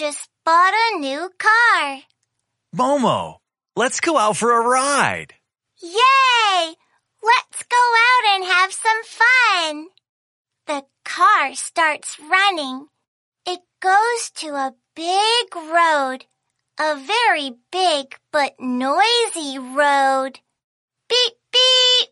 just bought a new car. Momo, let's go out for a ride. Yay! Let's go out and have some fun. The car starts running. It goes to a big road. A very big but noisy road. Beep, beep.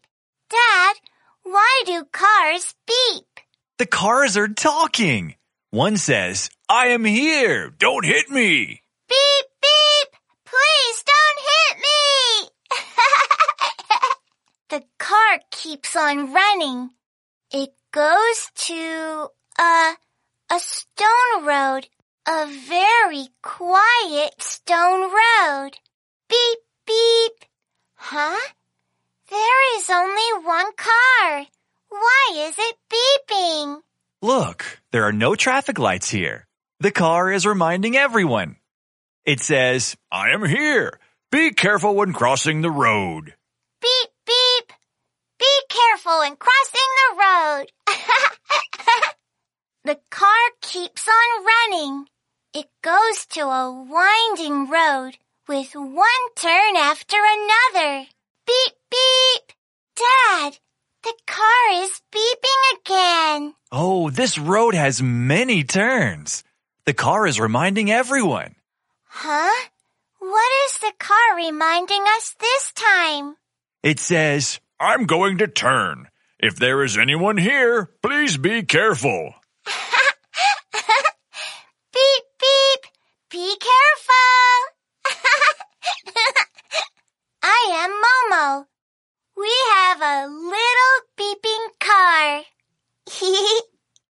Dad, why do cars beep? The cars are talking. One says, I am here. Don't hit me. Beep, beep. Please don't hit me. the car keeps on running. It goes to a, a stone road. A very quiet stone road. Beep, beep. Huh? There is only one car. Why is it beeping? Look, there are no traffic lights here. The car is reminding everyone. It says, I am here. Be careful when crossing the road. Beep, beep. Be careful when crossing the road. the car keeps on running. It goes to a winding road with one turn after another. Beep, the car is beeping again. Oh, this road has many turns. The car is reminding everyone. Huh? What is the car reminding us this time? It says, I'm going to turn. If there is anyone here, please be careful. beep, beep. Be careful. I am Momo. We have a little